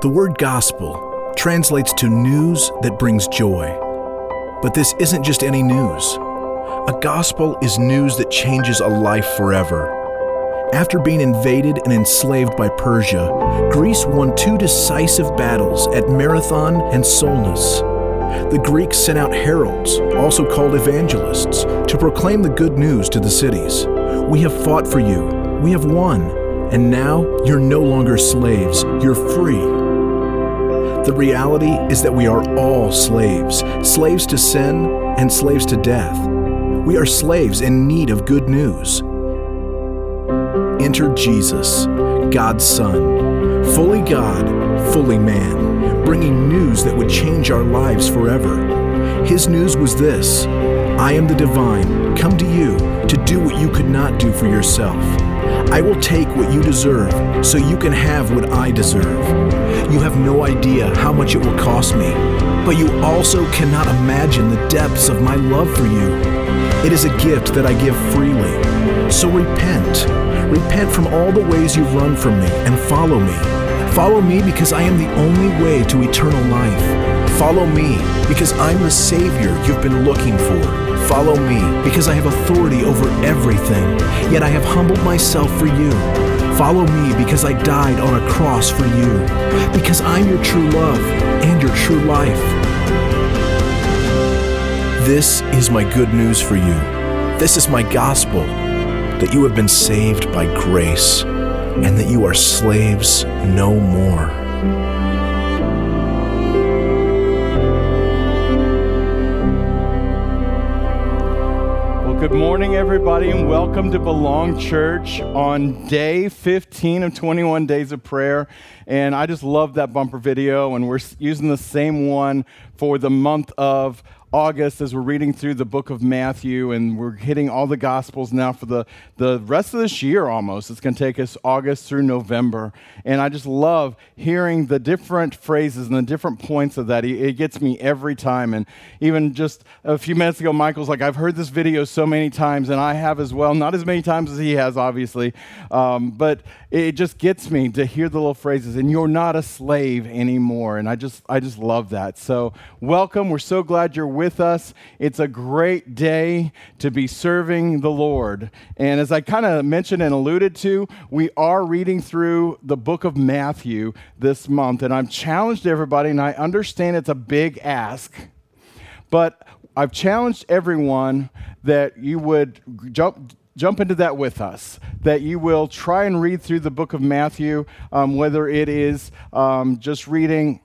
The word gospel translates to news that brings joy. But this isn't just any news. A gospel is news that changes a life forever. After being invaded and enslaved by Persia, Greece won two decisive battles at Marathon and Salamis. The Greeks sent out heralds, also called evangelists, to proclaim the good news to the cities. We have fought for you, we have won, and now you're no longer slaves, you're free. The reality is that we are all slaves slaves to sin and slaves to death. We are slaves in need of good news. Enter Jesus, God's Son, fully God, fully man, bringing news that would change our lives forever. His news was this I am the divine, come to you to do what you could not do for yourself. I will take what you deserve so you can have what I deserve. You have no idea how much it will cost me, but you also cannot imagine the depths of my love for you. It is a gift that I give freely. So repent. Repent from all the ways you've run from me and follow me. Follow me because I am the only way to eternal life. Follow me because I'm the Savior you've been looking for. Follow me because I have authority over everything, yet I have humbled myself for you. Follow me because I died on a cross for you, because I'm your true love and your true life. This is my good news for you. This is my gospel that you have been saved by grace and that you are slaves no more. Good morning, everybody, and welcome to Belong Church on day 15 of 21 Days of Prayer. And I just love that bumper video, and we're using the same one for the month of August as we're reading through the book of Matthew, and we're hitting all the Gospels now for the, the rest of this year almost. It's going to take us August through November. And I just love hearing the different phrases and the different points of that. It gets me every time. And even just a few minutes ago, Michael's like, I've heard this video so many times, and I have as well. Not as many times as he has, obviously. Um, but it just gets me to hear the little phrases, and you're not a slave anymore. And I just, I just love that. So, welcome. We're so glad you're with us. It's a great day to be serving the Lord. And as I kind of mentioned and alluded to, we are reading through the book of Matthew this month. And I've challenged everybody, and I understand it's a big ask, but I've challenged everyone that you would jump jump into that with us. That you will try and read through the book of Matthew, um, whether it is um, just reading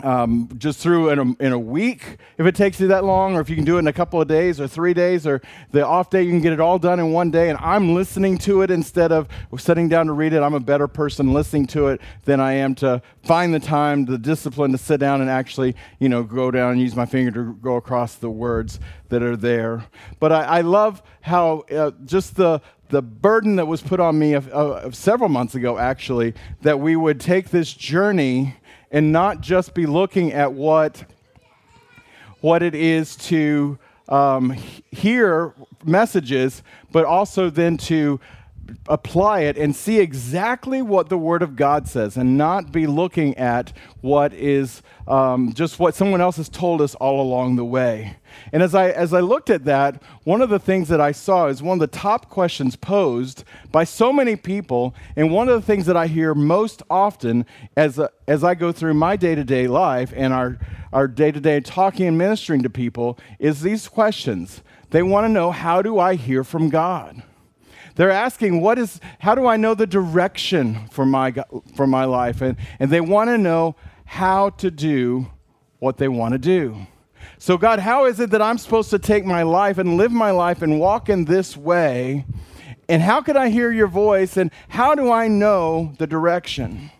um, just through in a, in a week if it takes you that long, or if you can do it in a couple of days or three days, or the off day, you can get it all done in one day. And I'm listening to it instead of sitting down to read it. I'm a better person listening to it than I am to find the time, the discipline to sit down and actually, you know, go down and use my finger to go across the words that are there. But I, I love how uh, just the the burden that was put on me of, of several months ago, actually, that we would take this journey and not just be looking at what, what it is to um, hear messages, but also then to apply it and see exactly what the Word of God says and not be looking at what is um, just what someone else has told us all along the way. And as I, as I looked at that, one of the things that I saw is one of the top questions posed by so many people. And one of the things that I hear most often as, a, as I go through my day to day life and our, our day to day talking and ministering to people is these questions. They want to know how do I hear from God? They're asking, what is, how do I know the direction for my, for my life? And, and they want to know how to do what they want to do. So, God, how is it that I'm supposed to take my life and live my life and walk in this way? And how can I hear your voice? And how do I know the direction?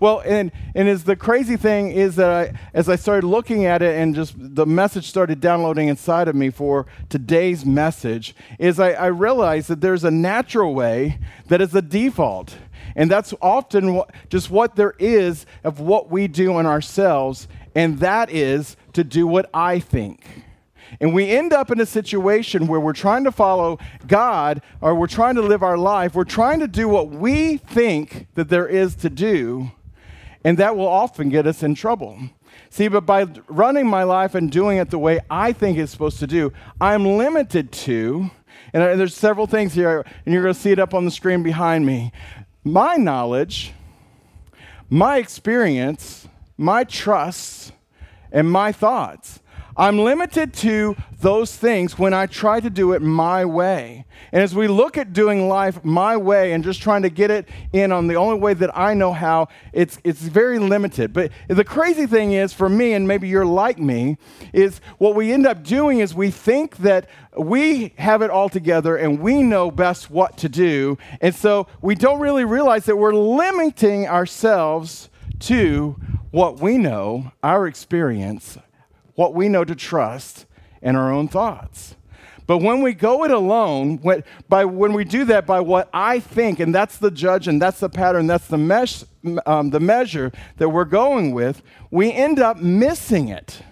Well, and, and as the crazy thing is that I, as I started looking at it and just the message started downloading inside of me for today's message, is I, I realized that there's a natural way that is the default. And that's often just what there is of what we do in ourselves, and that is to do what I think. And we end up in a situation where we're trying to follow God or we're trying to live our life. We're trying to do what we think that there is to do, and that will often get us in trouble. See, but by running my life and doing it the way I think it's supposed to do, I'm limited to, and there's several things here, and you're going to see it up on the screen behind me. My knowledge, my experience, my trust, and my thoughts. I'm limited to those things when I try to do it my way. And as we look at doing life my way and just trying to get it in on the only way that I know how, it's, it's very limited. But the crazy thing is, for me, and maybe you're like me, is what we end up doing is we think that we have it all together and we know best what to do. And so we don't really realize that we're limiting ourselves to what we know, our experience, what we know to trust, and our own thoughts. But when we go it alone, when, by, when we do that by what I think, and that's the judge, and that's the pattern, that's the, mesh, um, the measure that we're going with, we end up missing it.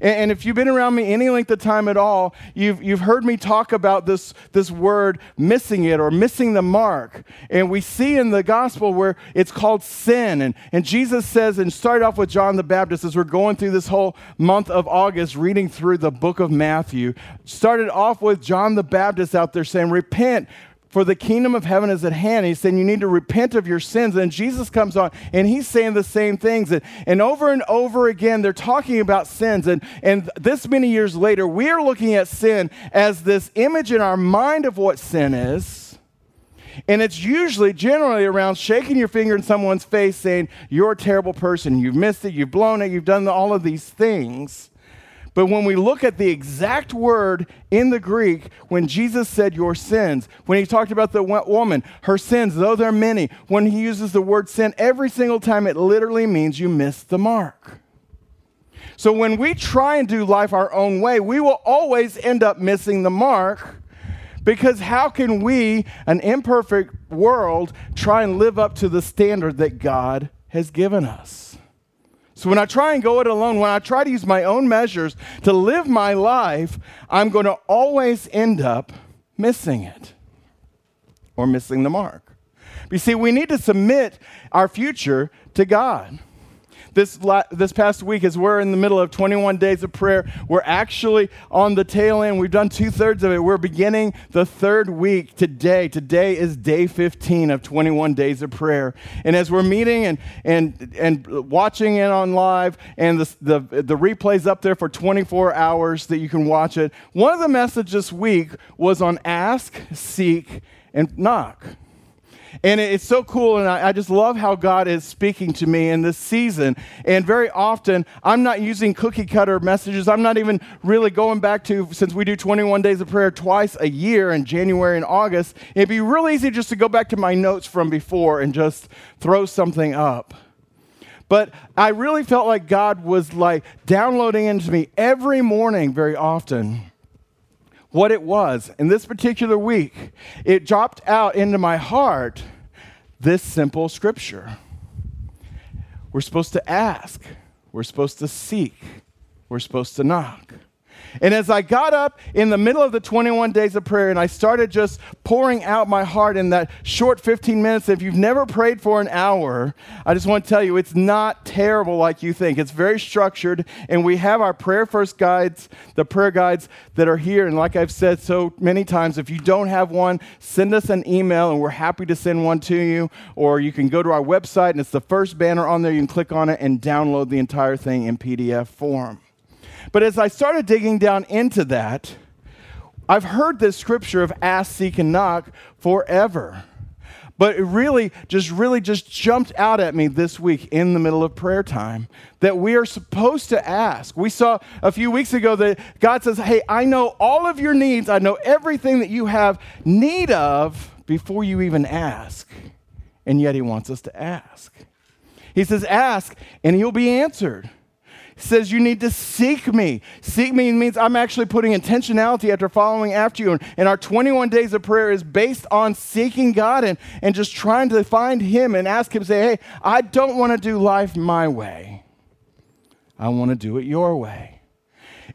And, if you've been around me any length of time at all, you've, you've heard me talk about this, this word missing it or missing the mark. And we see in the gospel where it's called sin. And, and Jesus says, and start off with John the Baptist as we're going through this whole month of August, reading through the book of Matthew. Started off with John the Baptist out there saying, Repent, for the kingdom of heaven is at hand. He's saying you need to repent of your sins. And Jesus comes on and he's saying the same things. And, and over and over again, they're talking about sins. And, and this many years later, we are looking at sin as this image in our mind of what sin is. And it's usually, generally, around shaking your finger in someone's face saying, You're a terrible person. You've missed it. You've blown it. You've done all of these things. But when we look at the exact word in the Greek, when Jesus said your sins, when he talked about the woman, her sins, though they're many, when he uses the word sin, every single time it literally means you missed the mark. So when we try and do life our own way, we will always end up missing the mark because how can we, an imperfect world, try and live up to the standard that God has given us? So when I try and go it alone, when I try to use my own measures to live my life, I'm going to always end up missing it or missing the mark. You see, we need to submit our future to God this, la- this past week, as we're in the middle of 21 days of prayer, we're actually on the tail end. We've done two thirds of it. We're beginning the third week today. Today is day 15 of 21 days of prayer. And as we're meeting and, and, and watching it on live, and the, the, the replay's up there for 24 hours that you can watch it, one of the messages this week was on ask, seek, and knock. And it's so cool, and I, just love how God is speaking to me in this season. And very often, I'm not using cookie cutter messages. I'm not even really going back to, since we do 21 days of prayer twice a year in January and August, it'd be real easy just to go back to my notes from before and just throw something up. But I really felt like God was like downloading into me every morning, very often what it was. In this particular week, it dropped out into my heart this simple scripture. We're supposed to ask, we're supposed to seek, we're supposed to knock. And as I got up in the middle of the 21 days of prayer and I started just pouring out my heart in that short 15 minutes, if you've never prayed for an hour, I just want to tell you it's not terrible like you think. It's very structured, and we have our prayer first guides, the prayer guides that are here. And like I've said so many times, if you don't have one, send us an email and we're happy to send one to you. Or you can go to our website and it's the first banner on there. You can click on it and download the entire thing in PDF form. But as I started digging down into that, I've heard this scripture of ask, seek, and knock forever. But it really just really just jumped out at me this week in the middle of prayer time that we are supposed to ask. We saw a few weeks ago that God says, Hey, I know all of your needs, I know everything that you have need of before you even ask. And yet He wants us to ask. He says, Ask, and He'll be answered says you need to seek me. Seek me means I'm actually putting intentionality after following after you. And our 21 days of prayer is based on seeking God and, and just trying to find Him and ask Him, say, hey, I don't want to do life my way. I want to do it your way.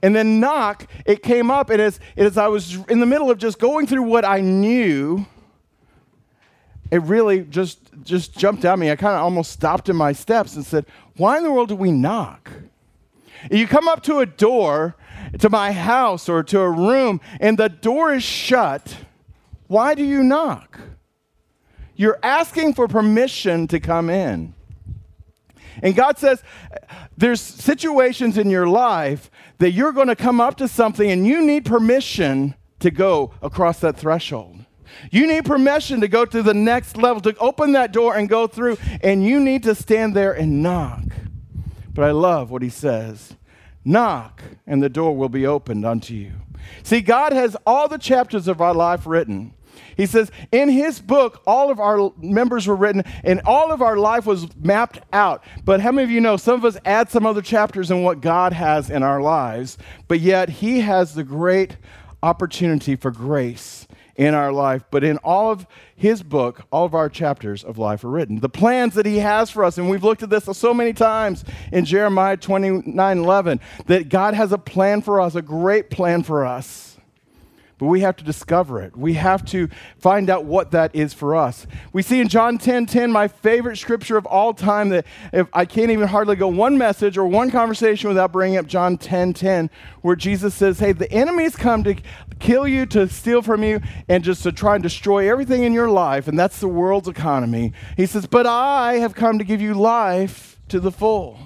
And then knock, it came up, and as, as I was in the middle of just going through what I knew, it really just just jumped at me. I kind of almost stopped in my steps and said, "Why in the world do we knock?" You come up to a door to my house or to a room and the door is shut. Why do you knock? You're asking for permission to come in. And God says, there's situations in your life that you're going to come up to something and you need permission to go across that threshold. You need permission to go to the next level, to open that door and go through, and you need to stand there and knock. But I love what he says knock, and the door will be opened unto you. See, God has all the chapters of our life written. He says, in his book, all of our members were written and all of our life was mapped out. But how many of you know some of us add some other chapters in what God has in our lives, but yet he has the great opportunity for grace in our life. But in all of his book, all of our chapters of life are written. The plans that he has for us, and we've looked at this so many times in Jeremiah 29 11, that God has a plan for us, a great plan for us but we have to discover it. We have to find out what that is for us. We see in John 10 10, my favorite scripture of all time, that if I can't even hardly go one message or one conversation without bringing up John 10 10, where Jesus says, Hey, the enemy's come to kill you, to steal from you, and just to try and destroy everything in your life, and that's the world's economy. He says, But I have come to give you life to the full.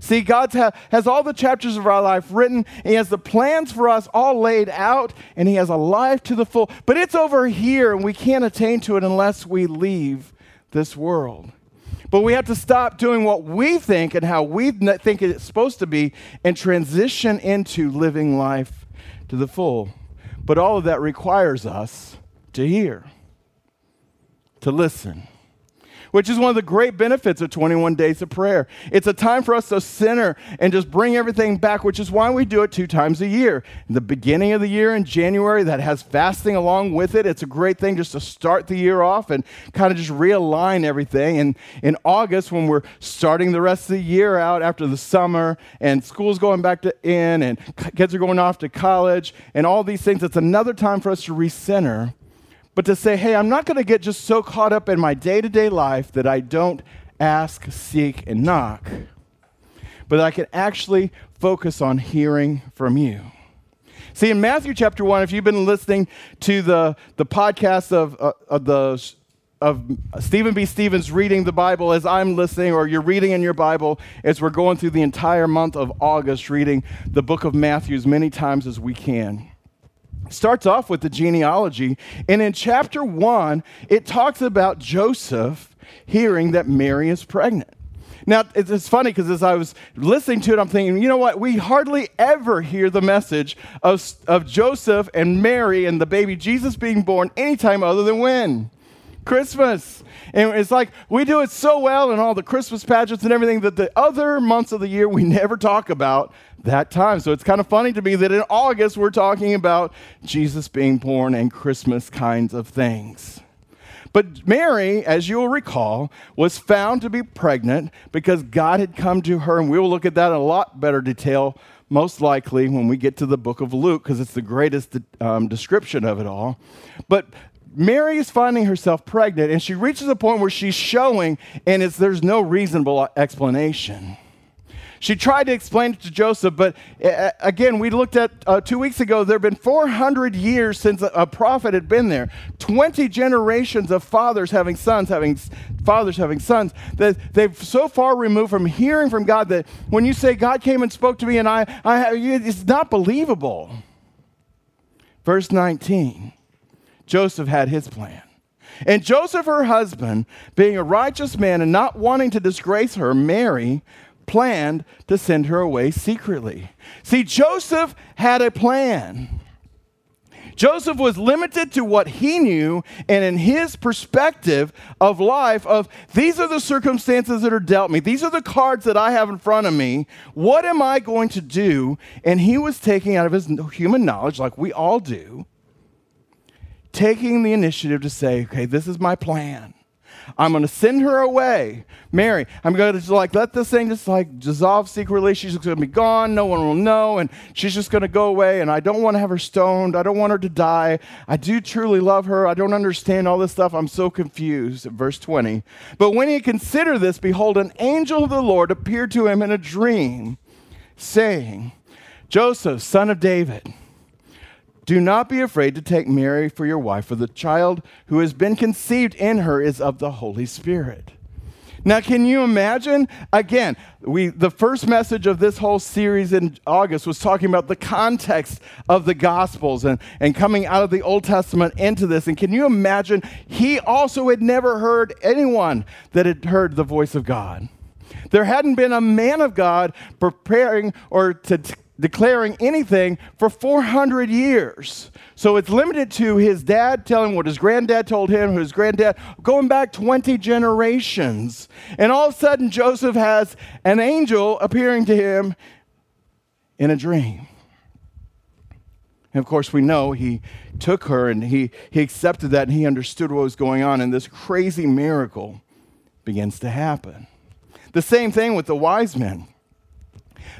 See, God ha- has all the chapters of our life written. He has the plans for us all laid out, and He has a life to the full. But it's over here, and we can't attain to it unless we leave this world. But we have to stop doing what we think and how we think it's supposed to be and transition into living life to the full. But all of that requires us to hear, to listen which is one of the great benefits of 21 days of prayer. It's a time for us to center and just bring everything back, which is why we do it two times a year. The beginning of the year in January, that has fasting along with it. It's a great thing just to start the year off and kind of just realign everything. And in August, when we're starting the rest of the year out after the summer and school's going back to in and kids are going off to college and all these things, it's another time for us to recenter but to say, hey, I'm not going to get just so caught up in my day to day life that I don't ask, seek, and knock, but I can actually focus on hearing from you. See, in Matthew chapter 1, if you've been listening to the, the podcast of, uh, of the of Stephen B. Stevens reading the Bible as I'm listening, or you're reading in your Bible as we're going through the entire month of August, reading the book of Matthew as many times as we can starts off with the genealogy. And in chapter one, it talks about Joseph hearing that Mary is pregnant. Now, it's, funny because as I was listening to it, I'm thinking, you know what? We hardly ever hear the message of, of Joseph and Mary and the baby Jesus being born anytime other than when? Christmas. And it's like we do it so well in all the Christmas pageants and everything that the other months of the year we never talk about that time. So it's kind of funny to me that in August we're talking about Jesus being born and Christmas kinds of things. But Mary, as you'll recall, was found to be pregnant because God had come to her, and we will look at that in a lot better detail, most likely when we get to the book of Luke, because it's the greatest um, description of it all. But Mary is finding herself pregnant, and she reaches a point where she's showing, and there's no reasonable explanation. She tried to explain it to Joseph, but again, we looked at uh, two weeks ago, there have been 400 years since a, a, prophet had been there. 20 generations of fathers having sons, having fathers having sons. That they've so far removed from hearing from God that when you say, God came and spoke to me, and I, I it's not believable. Verse 19 Joseph had his plan. And Joseph, her husband, being a righteous man and not wanting to disgrace her, Mary, planned to send her away secretly. See, Joseph had a plan. Joseph was limited to what he knew and in his perspective of life of these are the circumstances that are dealt me. These are the cards that I have in front of me. What am I going to do? And he was taking out of his human knowledge like we all do taking the initiative to say, okay, this is my plan. I'm going to send her away. Mary, I'm going to like let this thing just like dissolve secretly. She's going to be gone. No one will know. And she's just going to go away. And I don't want to have her stoned. I don't want her to die. I do truly love her. I don't understand all this stuff. I'm so confused. Verse 20. But when he considered this, behold, an angel of the Lord appeared to him in a dream, saying, Joseph, son of David, do not be afraid to take Mary for your wife, for the child who has been conceived in her is of the Holy Spirit. Now, can you imagine? Again, we, the first message of this whole series in August was talking about the context of the Gospels and, and coming out of the Old Testament into this. And can you imagine? He also had never heard anyone that had heard the voice of God. There hadn't been a man of God preparing or to declaring anything for 400 years. So it's limited to his dad telling what his granddad told him, his granddad, going back 20 generations. And all of a sudden, Joseph has an angel appearing to him in a dream. And of course, we know he took her and he, he accepted that and he understood what was going on, and this crazy miracle begins to happen. The same thing with the wise men.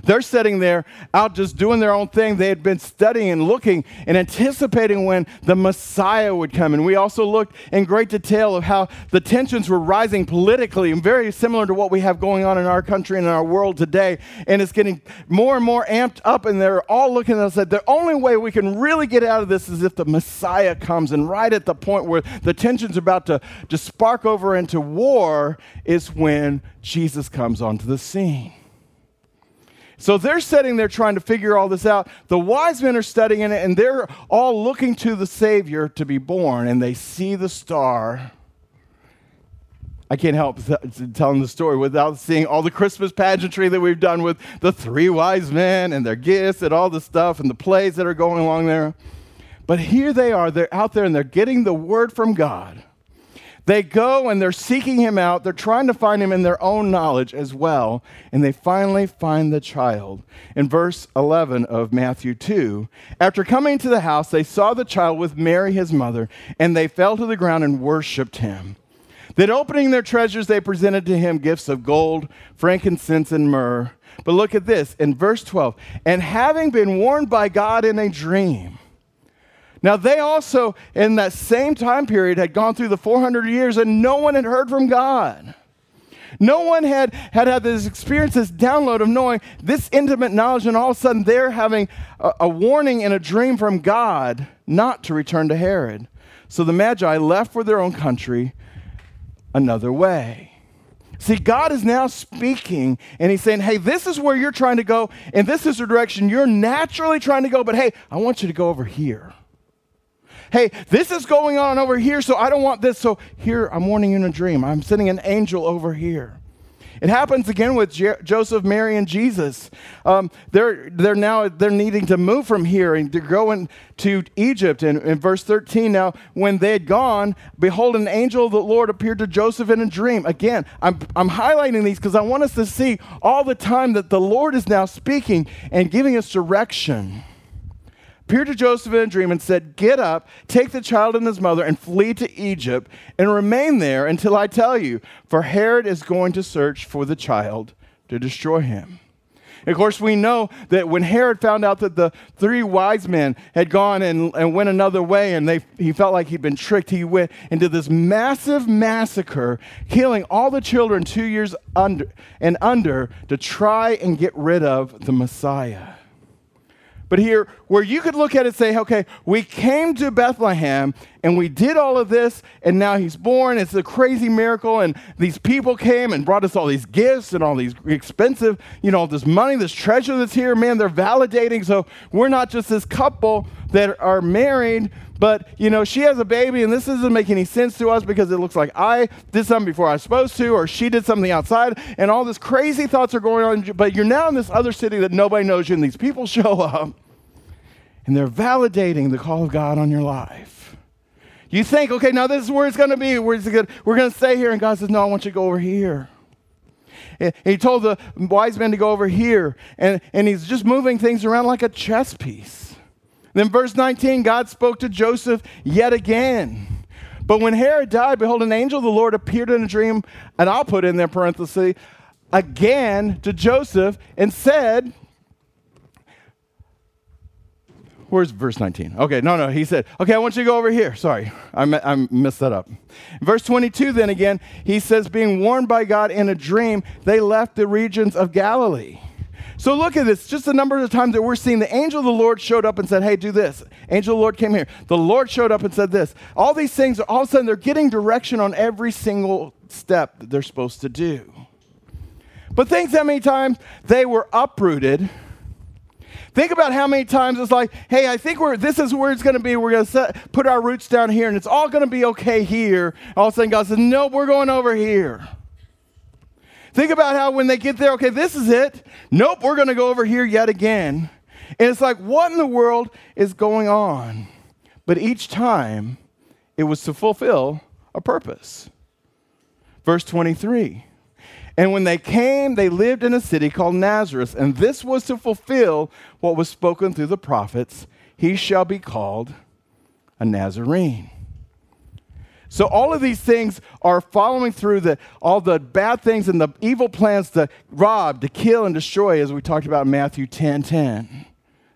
They're sitting there out just doing their own thing. They had been studying and looking and anticipating when the Messiah would come. And we also looked in great detail of how the tensions were rising politically and very similar to what we have going on in our country and in our world today. And it's getting more and more amped up. And they're all looking at us that the only way we can really get out of this is if the Messiah comes. And right at the point where the tension's about to, to spark over into war is when Jesus comes onto the scene. So they're sitting there trying to figure all this out. The wise men are studying it, and they're all looking to the Savior to be born, and they see the star. I can't help telling the story without seeing all the Christmas pageantry that we've done with the three wise men and their gifts and all the stuff and the plays that are going along there. But here they are, they're out there and they're getting the word from God. They go and they're seeking him out. They're trying to find him in their own knowledge as well. And they finally find the child. In verse 11 of Matthew 2, after coming to the house, they saw the child with Mary, his mother, and they fell to the ground and worshiped him. Then, opening their treasures, they presented to him gifts of gold, frankincense, and myrrh. But look at this in verse 12. And having been warned by God in a dream, now, they also, in that same time period, had gone through the 400 years and no one had heard from God. No one had, had had this experience, this download of knowing this intimate knowledge, and all of a sudden they're having a, a warning and a dream from God not to return to Herod. So the Magi left for their own country another way. See, God is now speaking and He's saying, Hey, this is where you're trying to go, and this is the direction you're naturally trying to go, but hey, I want you to go over here hey, this is going on over here, so I don't want this. So here, I'm warning you in a dream. I'm sending an angel over here. It happens again with Je- Joseph, Mary, and Jesus. Um, they're, they're now they're needing to move from here and they're going to Egypt. And in verse 13, now when they had gone, behold, an angel of the Lord appeared to Joseph in a dream. Again, I'm, I'm highlighting these because I want us to see all the time that the Lord is now speaking and giving us direction appeared to Joseph in a dream and said, Get up, take the child and his mother, and flee to Egypt, and remain there until I tell you, for Herod is going to search for the child to destroy him. And of course, we know that when Herod found out that the three wise men had gone and, and went another way and they, he felt like he'd been tricked, he went into this massive massacre, killing all the children two years under and under to try and get rid of the Messiah. But here, where you could look at it and say, okay, we came to Bethlehem and we did all of this, and now he's born. It's a crazy miracle, and these people came and brought us all these gifts and all these expensive, you know, this money, this treasure that's here. Man, they're validating. So we're not just this couple that are married, but you know, she has a baby, and this doesn't make any sense to us because it looks like I did something before I was supposed to, or she did something outside, and all this crazy thoughts are going on. But you're now in this other city that nobody knows you, and these people show up, and they're validating the call of God on your life. You think, okay, now this is where it's going to be. We're going to stay here, and God says, no, I want you to go over here. And he told the wise men to go over here, and, and he's just moving things around like a chess piece. Then, verse 19, God spoke to Joseph yet again. But when Herod died, behold, an angel of the Lord appeared in a dream, and I'll put in there parenthesis, again to Joseph and said, Where's verse 19? Okay, no, no. He said, Okay, I want you to go over here. Sorry, I, I messed that up. Verse 22, then again, he says, Being warned by God in a dream, they left the regions of Galilee. So look at this. Just the number of times that we're seeing the angel of the Lord showed up and said, Hey, do this. Angel of the Lord came here. The Lord showed up and said this. All these things, all of a sudden, they're getting direction on every single step that they're supposed to do. But think how many times they were uprooted. Think about how many times it's like, hey, I think we're this is where it's going to be. We're going to put our roots down here, and it's all going to be okay here. All of a sudden, God says, no, we're going over here. Think about how when they get there, okay, this is it. Nope, we're going to go over here yet again. And it's like, what in the world is going on? But each time, it was to fulfill a purpose. Verse 23. And when they came, they lived in a city called Nazareth, and this was to fulfill what was spoken through the prophets He shall be called a Nazarene. So all of these things are following through the, all the bad things and the evil plans to rob, to kill, and destroy, as we talked about in Matthew 10 10.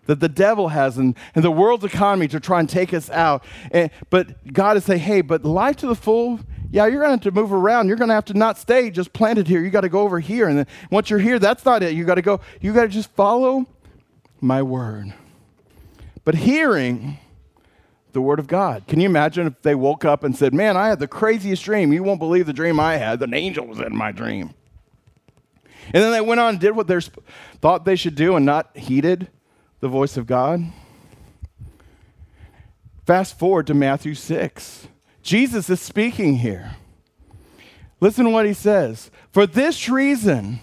That the devil has and, and the world's economy to try and take us out. And, but God is saying, hey, but life to the full, yeah, you're going to have to move around. You're going to have to not stay just planted here. You got to go over here. And then once you're here, that's not it. You got to go, you got to just follow my word. But hearing, the Word of God. Can you imagine if they woke up and said, Man, I had the craziest dream. You won't believe the dream I had. An angel was in my dream. And then they went on and did what they thought they should do and not heeded the voice of God. Fast forward to Matthew 6. Jesus is speaking here. Listen to what he says. For this reason,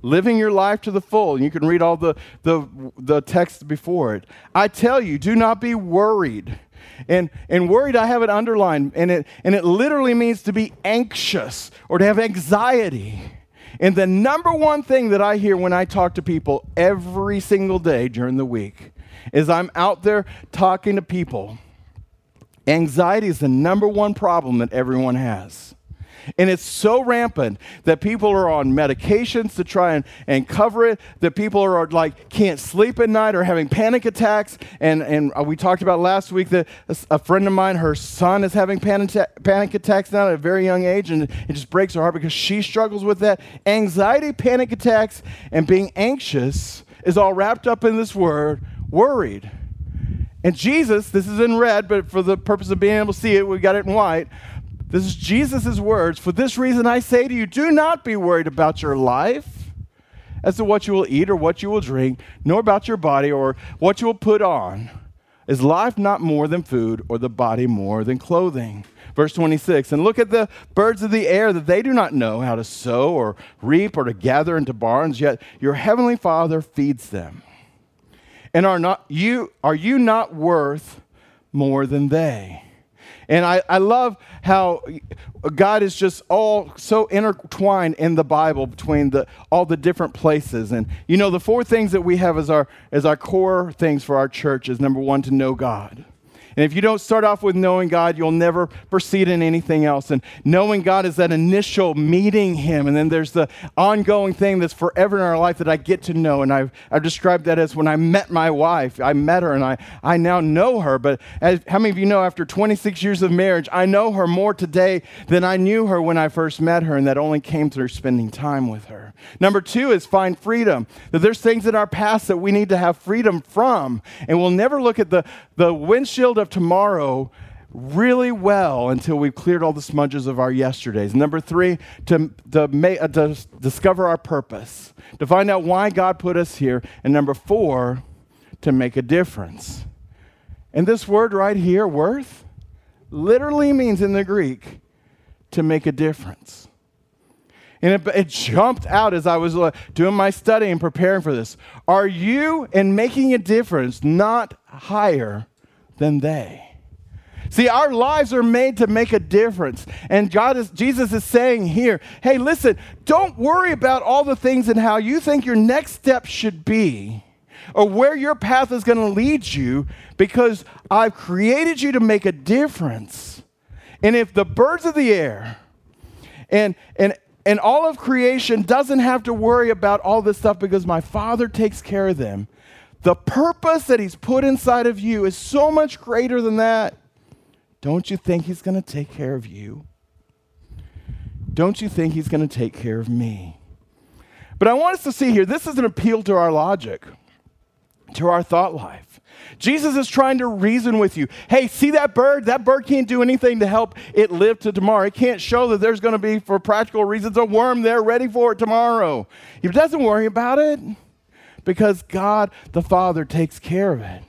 living your life to the full, you can read all the, the, the text before it. I tell you, do not be worried and, and worried, I have it underlined, and it, and it literally means to be anxious or to have anxiety. And the number one thing that I hear when I talk to people every single day during the week is I'm out there talking to people. Anxiety is the number one problem that everyone has. And it's so rampant that people are on medications to try and, and cover it, that people are like can't sleep at night or having panic attacks. And, and uh, we talked about last week that a friend of mine, her son is having panic, panic attacks now at a very young age, and it just breaks her heart because she struggles with that. Anxiety, panic attacks, and being anxious is all wrapped up in this word, worried. And Jesus, this is in red, but for the purpose of being able to see it, we got it in white. This is Jesus' words. For this reason, I say to you, do not be worried about your life as to what you will eat or what you will drink, nor about your body or what you will put on. Is life not more than food, or the body more than clothing? Verse 26 And look at the birds of the air, that they do not know how to sow or reap or to gather into barns, yet your heavenly Father feeds them. And are, not, you, are you not worth more than they? And I, I love how God is just all so intertwined in the Bible between the, all the different places. And you know, the four things that we have as our, as our core things for our church is number one, to know God. And if you don't start off with knowing God, you'll never proceed in anything else. And knowing God is that initial meeting Him. And then there's the ongoing thing that's forever in our life that I get to know. And I've, I've described that as when I met my wife. I met her and I, I now know her. But as, how many of you know after 26 years of marriage, I know her more today than I knew her when I first met her. And that only came through spending time with her. Number two is find freedom. That there's things in our past that we need to have freedom from. And we'll never look at the, the windshield of of tomorrow really well until we've cleared all the smudges of our yesterdays. Number three, to, to, make, uh, to discover our purpose, to find out why God put us here. And number four, to make a difference. And this word right here, worth, literally means in the Greek to make a difference. And it, it, jumped out as I was uh, doing my study and preparing for this. Are you in making a difference not higher than they. See, our lives are made to make a difference. And God is, Jesus is saying here, hey, listen, don't worry about all the things and how you think your next step should be or where your path is going to lead you because I've created you to make a difference. And if the birds of the air and, and, and all of creation doesn't have to worry about all this stuff because my Father takes care of them, the purpose that He's put inside of you is so much greater than that. Don't you think He's going to take care of you? Don't you think He's going to take care of me? But I want us to see here this is an appeal to our logic, to our thought life. Jesus is trying to reason with you. Hey, see that bird? That bird can't do anything to help it live to tomorrow. It can't show that there's going to be, for practical reasons, a worm there ready for it tomorrow. He doesn't worry about it because God the Father takes care of it.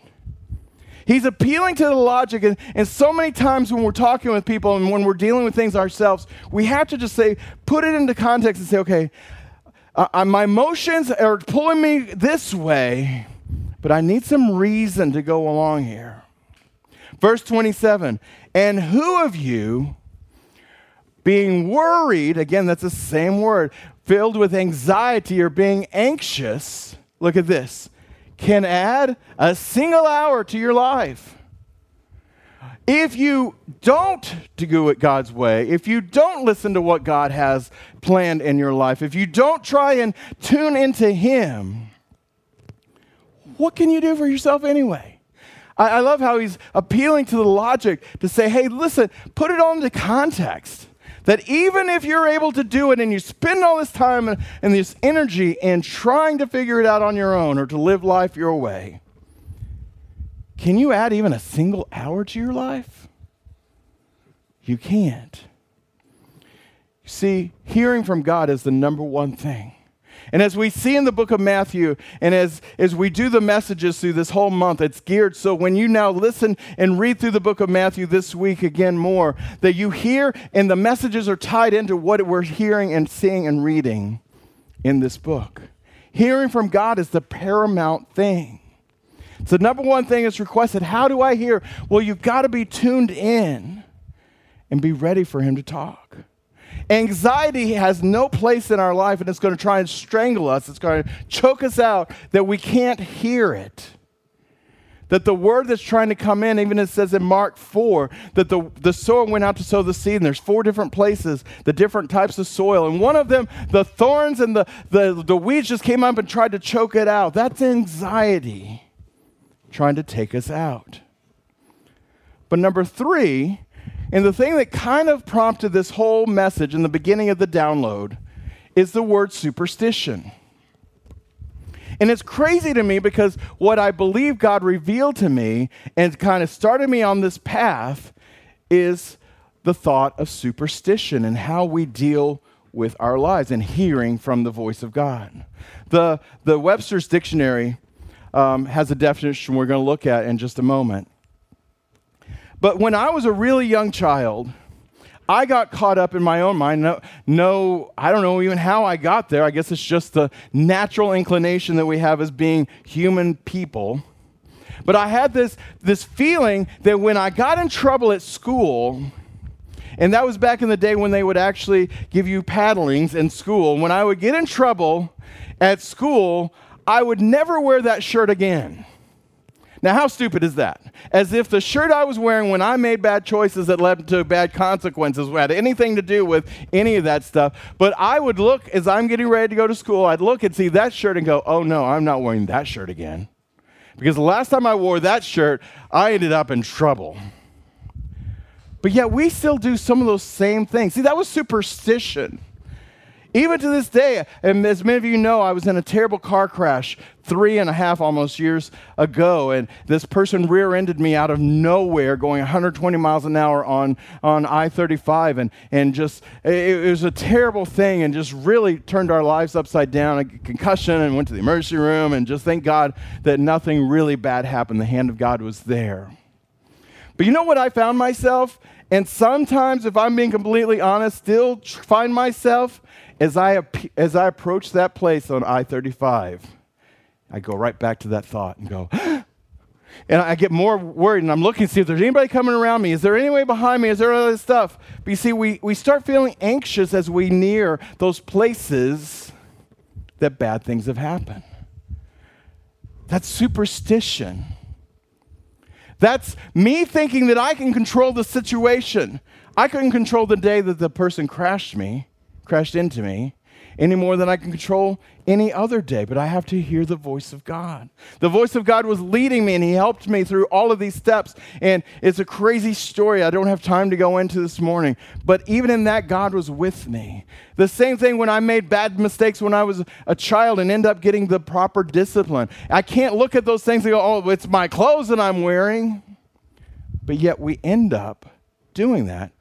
He's appealing to the logic. And, and, so many times when we're talking with people and when we're dealing with things ourselves, we have to just say, put it into context and say, okay, my emotions are pulling me this way, but I need some reason to go along here. Verse 27 And who of you, being worried, again, that's the same word, filled with anxiety or being anxious, look at this can add a single hour to your life. If you don't do it God's way, if you don't listen to what God has planned in your life, if you don't try and tune into Him, what can you do for yourself anyway? I, I love how he's appealing to the logic to say, hey, listen, put it all into context that even if you're able to do it and you spend all this time and, this energy in trying to figure it out on your own or to live life your way, can you add even a single hour to your life? You can't. You see, hearing from God is the number one thing. And as we see in the book of Matthew, and as, as we do the messages through this whole month, it's geared so when you now listen and read through the book of Matthew this week again more, that you hear and the messages are tied into what we're hearing and seeing and reading in this book. Hearing from God is the paramount thing. So, number one thing is requested how do I hear? Well, you've got to be tuned in and be ready for Him to talk. Anxiety has no place in our life and it's going to try and strangle us. It's going to choke us out that we can't hear it. That the word that's trying to come in, even it says in Mark 4, that the, the sower went out to sow the seed, and there's four different places, the different types of soil. And one of them, the thorns and the, the, the weeds just came up and tried to choke it out. That's anxiety trying to take us out. But number three, and the thing that kind of prompted this whole message in the beginning of the download is the word superstition. And it's crazy to me because what I believe God revealed to me and kind of started me on this path is the thought of superstition and how we deal with our lives and hearing from the voice of God. The, the Webster's Dictionary um, has a definition we're going to look at in just a moment. But when I was a really young child, I got caught up in my own mind. No, no, I don't know even how I got there. I guess it's just the natural inclination that we have as being human people. But I had this, this feeling that when I got in trouble at school, and that was back in the day when they would actually give you paddlings in school. When I would get in trouble at school, I would never wear that shirt again. Now, how stupid is that? As if the shirt I was wearing when I made bad choices that led to bad consequences had anything to do with any of that stuff. But I would look as I'm getting ready to go to school, I'd look and see that shirt and go, oh no, I'm not wearing that shirt again. Because the last time I wore that shirt, I ended up in trouble. But yet we still do some of those same things. See, that was superstition. Even to this day, and as many of you know, I was in a terrible car crash three and a half almost years ago, and this person rear ended me out of nowhere going 120 miles an hour on, on I 35. And, and just, it, it, was a terrible thing and just really turned our lives upside down. A concussion and went to the emergency room, and just thank God that nothing really bad happened. The hand of God was there. But you know what I found myself? And sometimes, if I'm being completely honest, still find myself as I, as I approach that place on I 35, I go right back to that thought and go, and I get more worried and I'm looking to see if there's anybody coming around me. Is there any way behind me? Is there other stuff? But you see, we, we start feeling anxious as we near those places that bad things have happened. That's superstition. That's me thinking that I can control the situation. I couldn't control the day that the person crashed me, crashed into me, any more than I can control any other day, but I have to hear the voice of God. The voice of God was leading me and He helped me through all of these steps. And it's a crazy story I don't have time to go into this morning, but even in that, God was with me. The same thing when I made bad mistakes when I was a child and end up getting the proper discipline. I can't look at those things and go, oh, it's my clothes that I'm wearing. But yet we end up doing that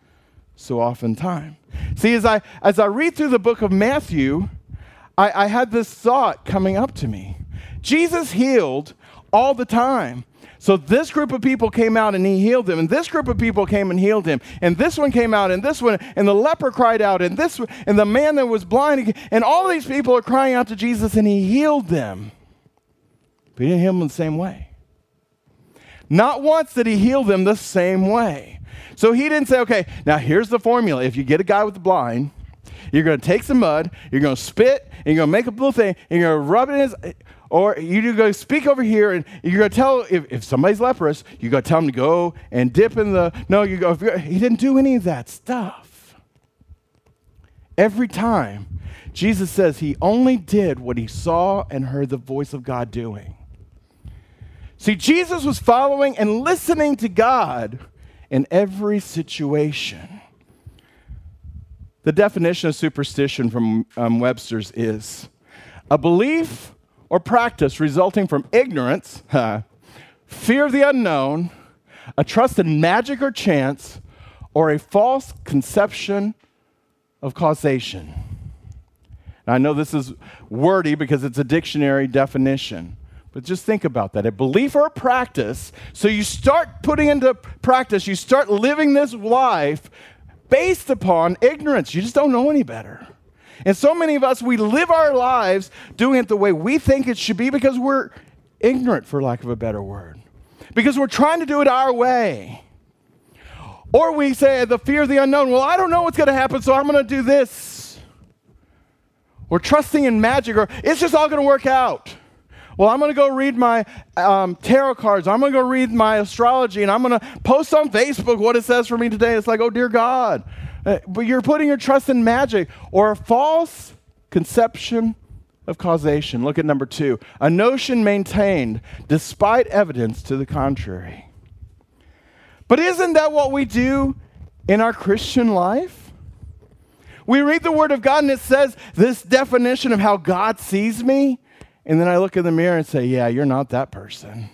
so oftentimes. See, as I, as I read through the book of Matthew, I, I had this thought coming up to me. Jesus healed all the time. So this group of people came out and he healed them, and this group of people came and healed him, and this one came out, and this one, and the leper cried out, and this, and the man that was blind, and all these people are crying out to Jesus, and he healed them. But he didn't heal them the same way. Not once did he heal them the same way. So he didn't say, okay, now here's the formula. If you get a guy with the blind, you're going to take some mud, you're going to spit, and you're going to make a little thing, and you're going to rub it in his, or you're going to speak over here, and you're going to tell, if, if somebody's leprous, you're going to tell him to go and dip in the, no, you go, he didn't do any of that stuff. Every time, Jesus says he only did what he saw and heard the voice of God doing. See, Jesus was following and listening to God in every situation. The definition of superstition from um, Webster's is a belief or practice resulting from ignorance, fear of the unknown, a trust in magic or chance, or a false conception of causation. Now, I know this is wordy because it's a dictionary definition. But just think about that a belief or a practice. So you start putting into practice, you start living this life based upon ignorance. You just don't know any better. And so many of us, we live our lives doing it the way we think it should be because we're ignorant, for lack of a better word, because we're trying to do it our way. Or we say, the fear of the unknown, well, I don't know what's going to happen, so I'm going to do this. We're trusting in magic, or it's just all going to work out. Well, I'm going to go read my um, tarot cards. I'm going to go read my astrology, and I'm going to post on Facebook what it says for me today. It's like, oh, dear God. Uh, but you're putting your trust in magic or a false conception of causation. Look at number two a notion maintained despite evidence to the contrary. But isn't that what we do in our Christian life? We read the Word of God and it says this definition of how God sees me. And then I look in the mirror and say, Yeah, you're not that person.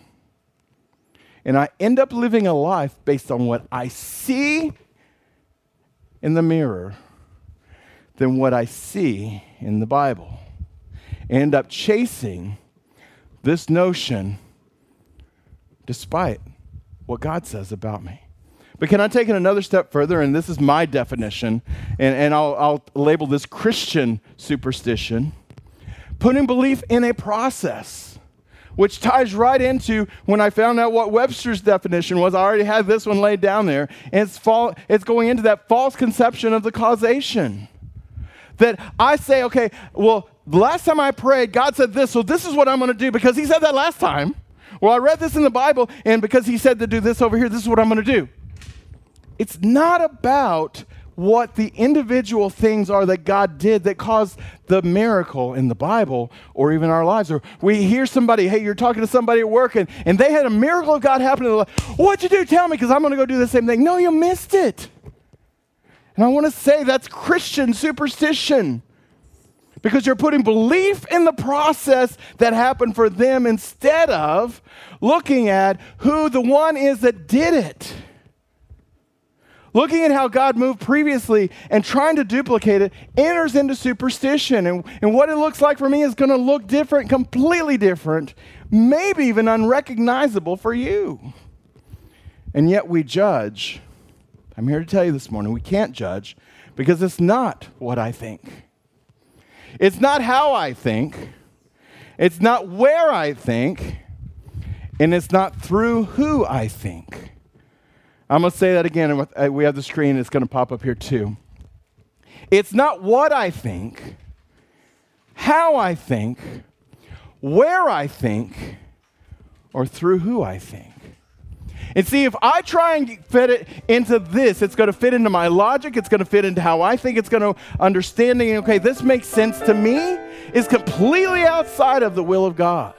And I end up living a life based on what I see in the mirror than what I see in the Bible. I end up chasing this notion despite what God says about me. But can I take it another step further? And this is my definition, and, and I'll, I'll label this Christian superstition putting belief in a process, which ties right into when I found out what Webster's definition was. I already had this one laid down there, and it's, fall, it's going into that false conception of the causation. That I say, okay, well, last time I prayed, God said this, so this is what I'm going to do because He said that last time. Well, I read this in the Bible, and because He said to do this over here, this is what I'm going to do. It's not about what the individual things are that God did that caused the miracle in the Bible or even our lives. Or we hear somebody, hey, you're talking to somebody at work and, and they had a miracle of God happen. And What'd you do? Tell me, because I'm going to go do the same thing. No, you missed it. And I want to say that's Christian superstition because you're putting belief in the process that happened for them instead of looking at who the one is that did it looking at how God moved previously and trying to duplicate it enters into superstition. And, and what it looks like for me is going to look different, completely different, maybe even unrecognizable for you. And yet we judge. I'm here to tell you this morning we can't judge because it's not what I think. It's not how I think. It's not where I think. And it's not through who I think. I'm going to say that again, and uh, we have the screen, it's going to pop up here too. It's not what I think, how I think, where I think, or through who I think. And see, if I try and fit it into this, it's going to fit into my logic. It's going to fit into how I think it's going to understanding. Okay, this makes sense to me. Is completely outside of the will of God,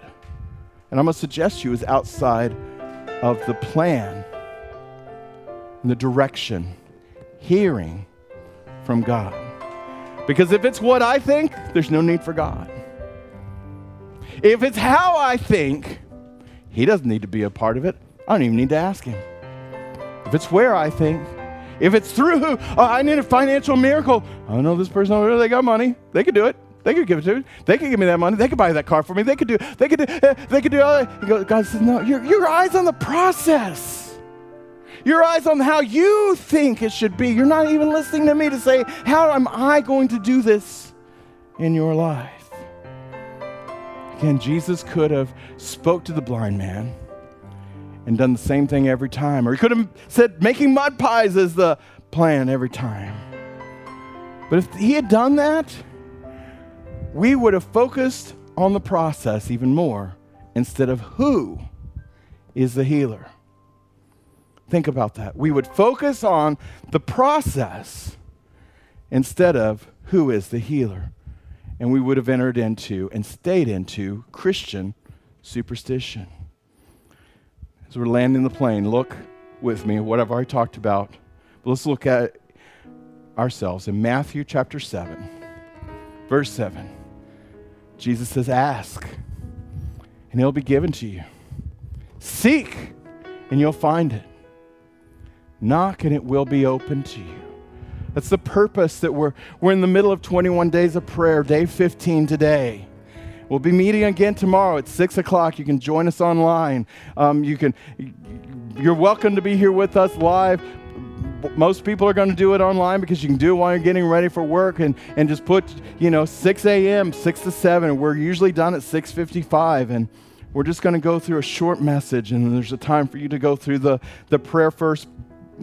and I'm going to suggest you is outside of the plan, and the direction, hearing from God. Because if it's what I think, there's no need for God. If it's how I think, He doesn't need to be a part of it. I don't even need to ask him. If it's where I think, if it's through who, oh, I need a financial miracle. I know this person over there, they got money. They could do it. They could give it to me. They could give me that money. They could buy that car for me. They could do, they could do, they could do all that. God says, no, your, your eyes on the process. Your eyes on how you think it should be. You're not even listening to me to say, how am I going to do this in your life? Again, Jesus could have spoke to the blind man and done the same thing every time. Or he could have said making mud pies is the plan every time. But if he had done that, we would have focused on the process even more instead of who is the healer. Think about that. We would focus on the process instead of who is the healer. And we would have entered into and stayed into Christian superstition. As we're landing the plane, look with me what I've already talked about. But let's look at ourselves in Matthew chapter 7, verse 7. Jesus says, Ask, and it'll be given to you. Seek, and you'll find it. Knock, and it will be open to you. That's the purpose that we're, we're in the middle of 21 days of prayer, day 15 today. We'll be meeting again tomorrow at 6 o'clock. You can join us online. Um, you can, you're welcome to be here with us live. Most people are going to do it online because you can do it while you're getting ready for work and, and just put, you know, 6 a.m., 6 to 7. We're usually done at 6.55 and we're just going to go through a short message and there's a time for you to go through the, the prayer first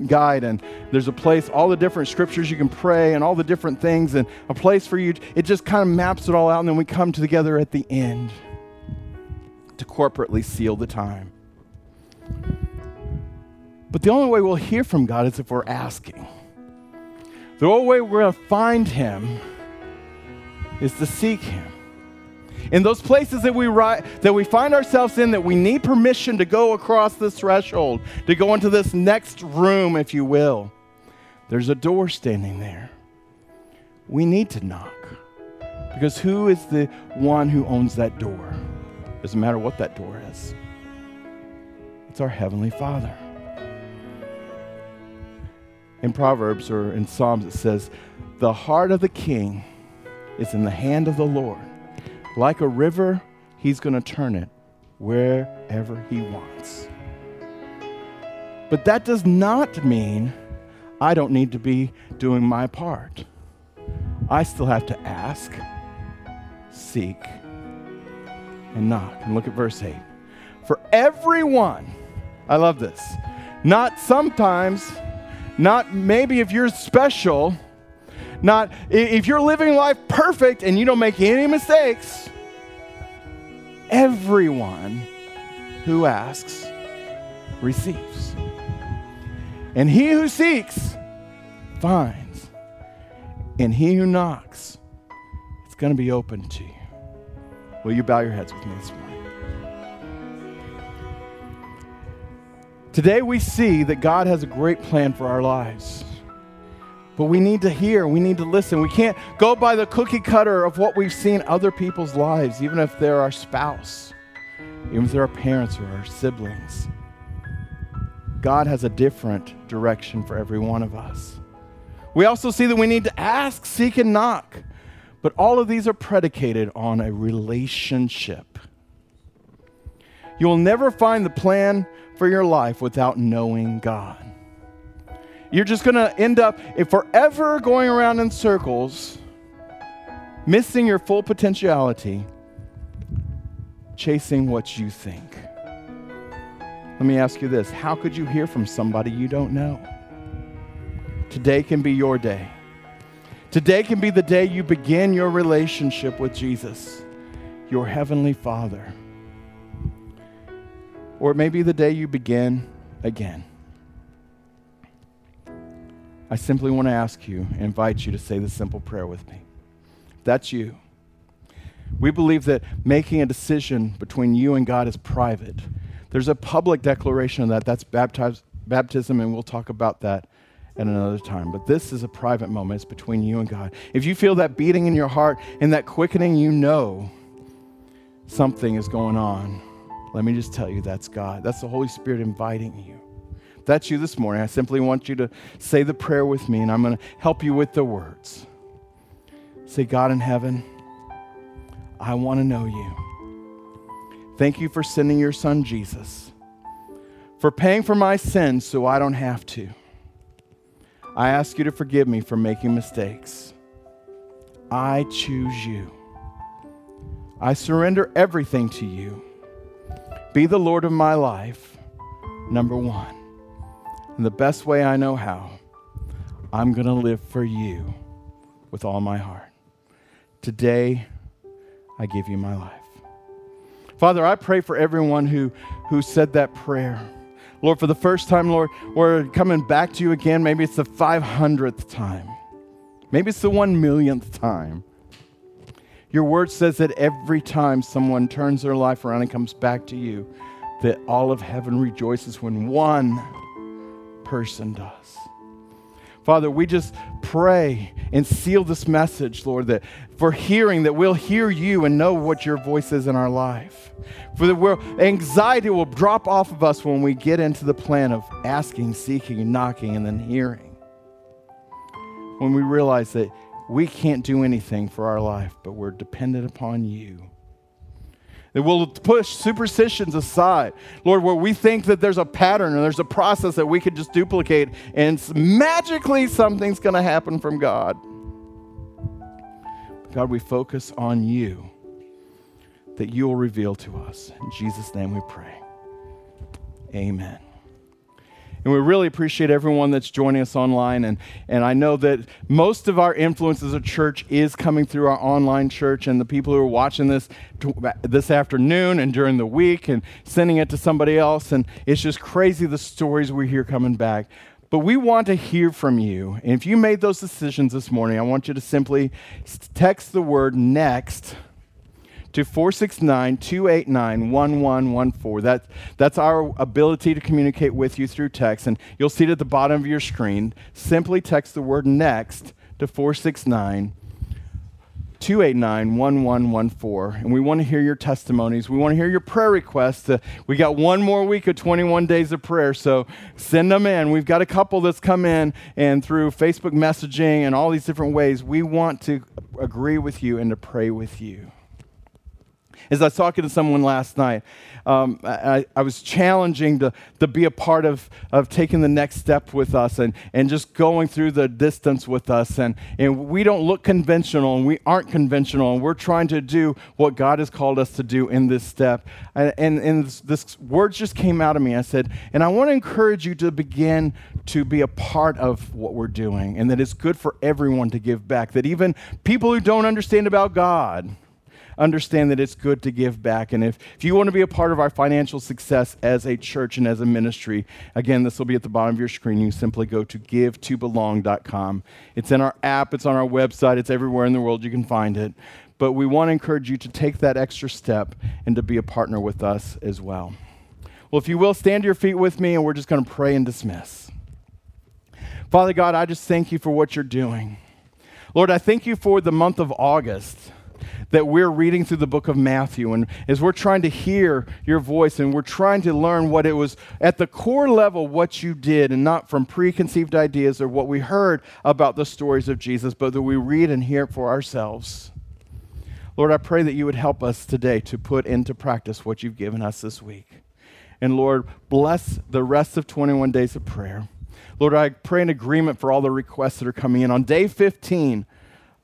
guide and there's a place all the different scriptures you can pray and all the different things and a place for you it just kind of maps it all out and then we come together at the end to corporately seal the time. But the only way we'll hear from god is if we're asking. The only way we're going to find him is to seek him in those places that we, ri- that we find ourselves in that we need permission to go across this threshold, to go into this next room, if you will, there's a door standing there. We need to knock. Because who is the one who owns that door? Doesn't matter what that door is. It's our Heavenly Father. In Proverbs or in Psalms, it says, The heart of the king is in the hand of the Lord like a river, He's going to turn it wherever He wants. But that does not mean I don't need to be doing my part. I still have to ask, seek, and knock. And look at verse 8. For everyone, I love this, not sometimes, not maybe if you're special not if you're living life perfect and you don't make any mistakes. Everyone who asks receives. And he who seeks finds. And he who knocks, it's going to be open to you. Will you bow your heads with me this morning? Today we see that God has a great plan for our lives. But we need to hear, we need to listen. We can't go by the cookie cutter of what we've seen other people's lives, even if they're our spouse, even if they're our parents or our siblings. God has a different direction for every one of us. We also see that we need to ask, seek, and knock. But all of these are predicated on a relationship. You will never find the plan for your life without knowing God. You're just going to end up forever going around in circles, missing your full potentiality, chasing what you think. Let me ask you this How could you hear from somebody you don't know? Today can be your day. Today can be the day you begin your relationship with Jesus, your Heavenly Father. Or it may be the day you begin again. I simply want to ask you, invite you to say this simple prayer with me. If that's you. We believe that making a decision between you and God is private. There's a public declaration of that. That's baptism, and we'll talk about that at another time. But this is a private moment. It's between you and God. If you feel that beating in your heart and that quickening, you know something is going on. Let me just tell you that's God. That's the Holy Spirit inviting you. That's you this morning, I simply want you to say the prayer with me, and I'm going to help you with the words. Say, God in heaven, I want to know you. Thank you for sending your son Jesus, for paying for my sins so I don't have to. I ask you to forgive me for making mistakes. I choose you. I surrender everything to you. Be the Lord of my life, number one. In the best way I know how, I'm going to live for you with all my heart. Today, I give you my life. Father, I pray for everyone who, who said that prayer. Lord, for the first time, Lord, we're coming back to you again. Maybe it's the 500th time. Maybe it's the one millionth time. Your word says that every time someone turns their life around and comes back to you, that all of heaven rejoices when one person does. Father, we just pray and seal this message, Lord, that for hearing, that we'll hear you and know what your voice is in our life. For that we'll, anxiety will drop off of us when we get into the plan of asking, seeking, knocking, and then hearing. When we realize that we can't do anything for our life, but we're dependent upon you. That we'll push superstitions aside. Lord, where we think that there's a pattern and there's a process that we could just duplicate and magically something's going to happen from God. God, we focus on you, that you will reveal to us. In Jesus' name we pray. Amen. And we really appreciate everyone that's joining us online. And, and I know that most of our influence as a church is coming through our online church and the people who are watching this this afternoon and during the week and sending it to somebody else. And it's just crazy the stories we hear coming back. But we want to hear from you. And if you made those decisions this morning, I want you to simply text the word next to 469 289 1114. That, that's our ability to communicate with you through text. And you'll see it at the bottom of your screen. Simply text the word next to 469 289 1114. And we want to hear your testimonies. We want to hear your prayer requests. Uh, we got one more week of 21 days of prayer, so send them in. We've got a couple that's come in, and through Facebook messaging and all these different ways, we want to agree with you and to pray with you. As I was talking to someone last night, um, I, I, was challenging to, to be a part of, of taking the next step with us and, and just going through the distance with us. And, and we don't look conventional and we aren't conventional, and we're trying to do what God has called us to do in this step. And, and, and this, this words just came out of me. I said, and I want to encourage you to begin to be a part of what we're doing, and that it's good for everyone to give back. That even people who don't understand about God, understand that it's good to give back. And if, if you want to be a part of our financial success as a church and as a ministry, again, this will be at the bottom of your screen. You simply go to givetobelong.com. It's in our app, it's on our website, it's everywhere in the world you can find it. But we want to encourage you to take that extra step and to be a partner with us as well. Well, if you will, stand to your feet with me and we're just going to pray and dismiss. Father God, I just thank you for what you're doing. Lord, I thank you for the month of August that we're reading through the book of Matthew. And as we're trying to hear your voice and we're trying to learn what it was at the core level, what you did, and not from preconceived ideas or what we heard about the stories of Jesus, but that we read and hear it for ourselves. Lord, I pray that you would help us today to put into practice what you've given us this week. And Lord, bless the rest of 21 days of prayer. Lord, I pray in agreement for all the requests that are coming in. On day 15,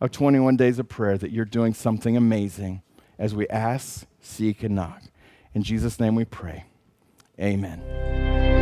of 21 days of prayer that you're doing something amazing as we ask, seek, and knock. In Jesus' name we pray. Amen.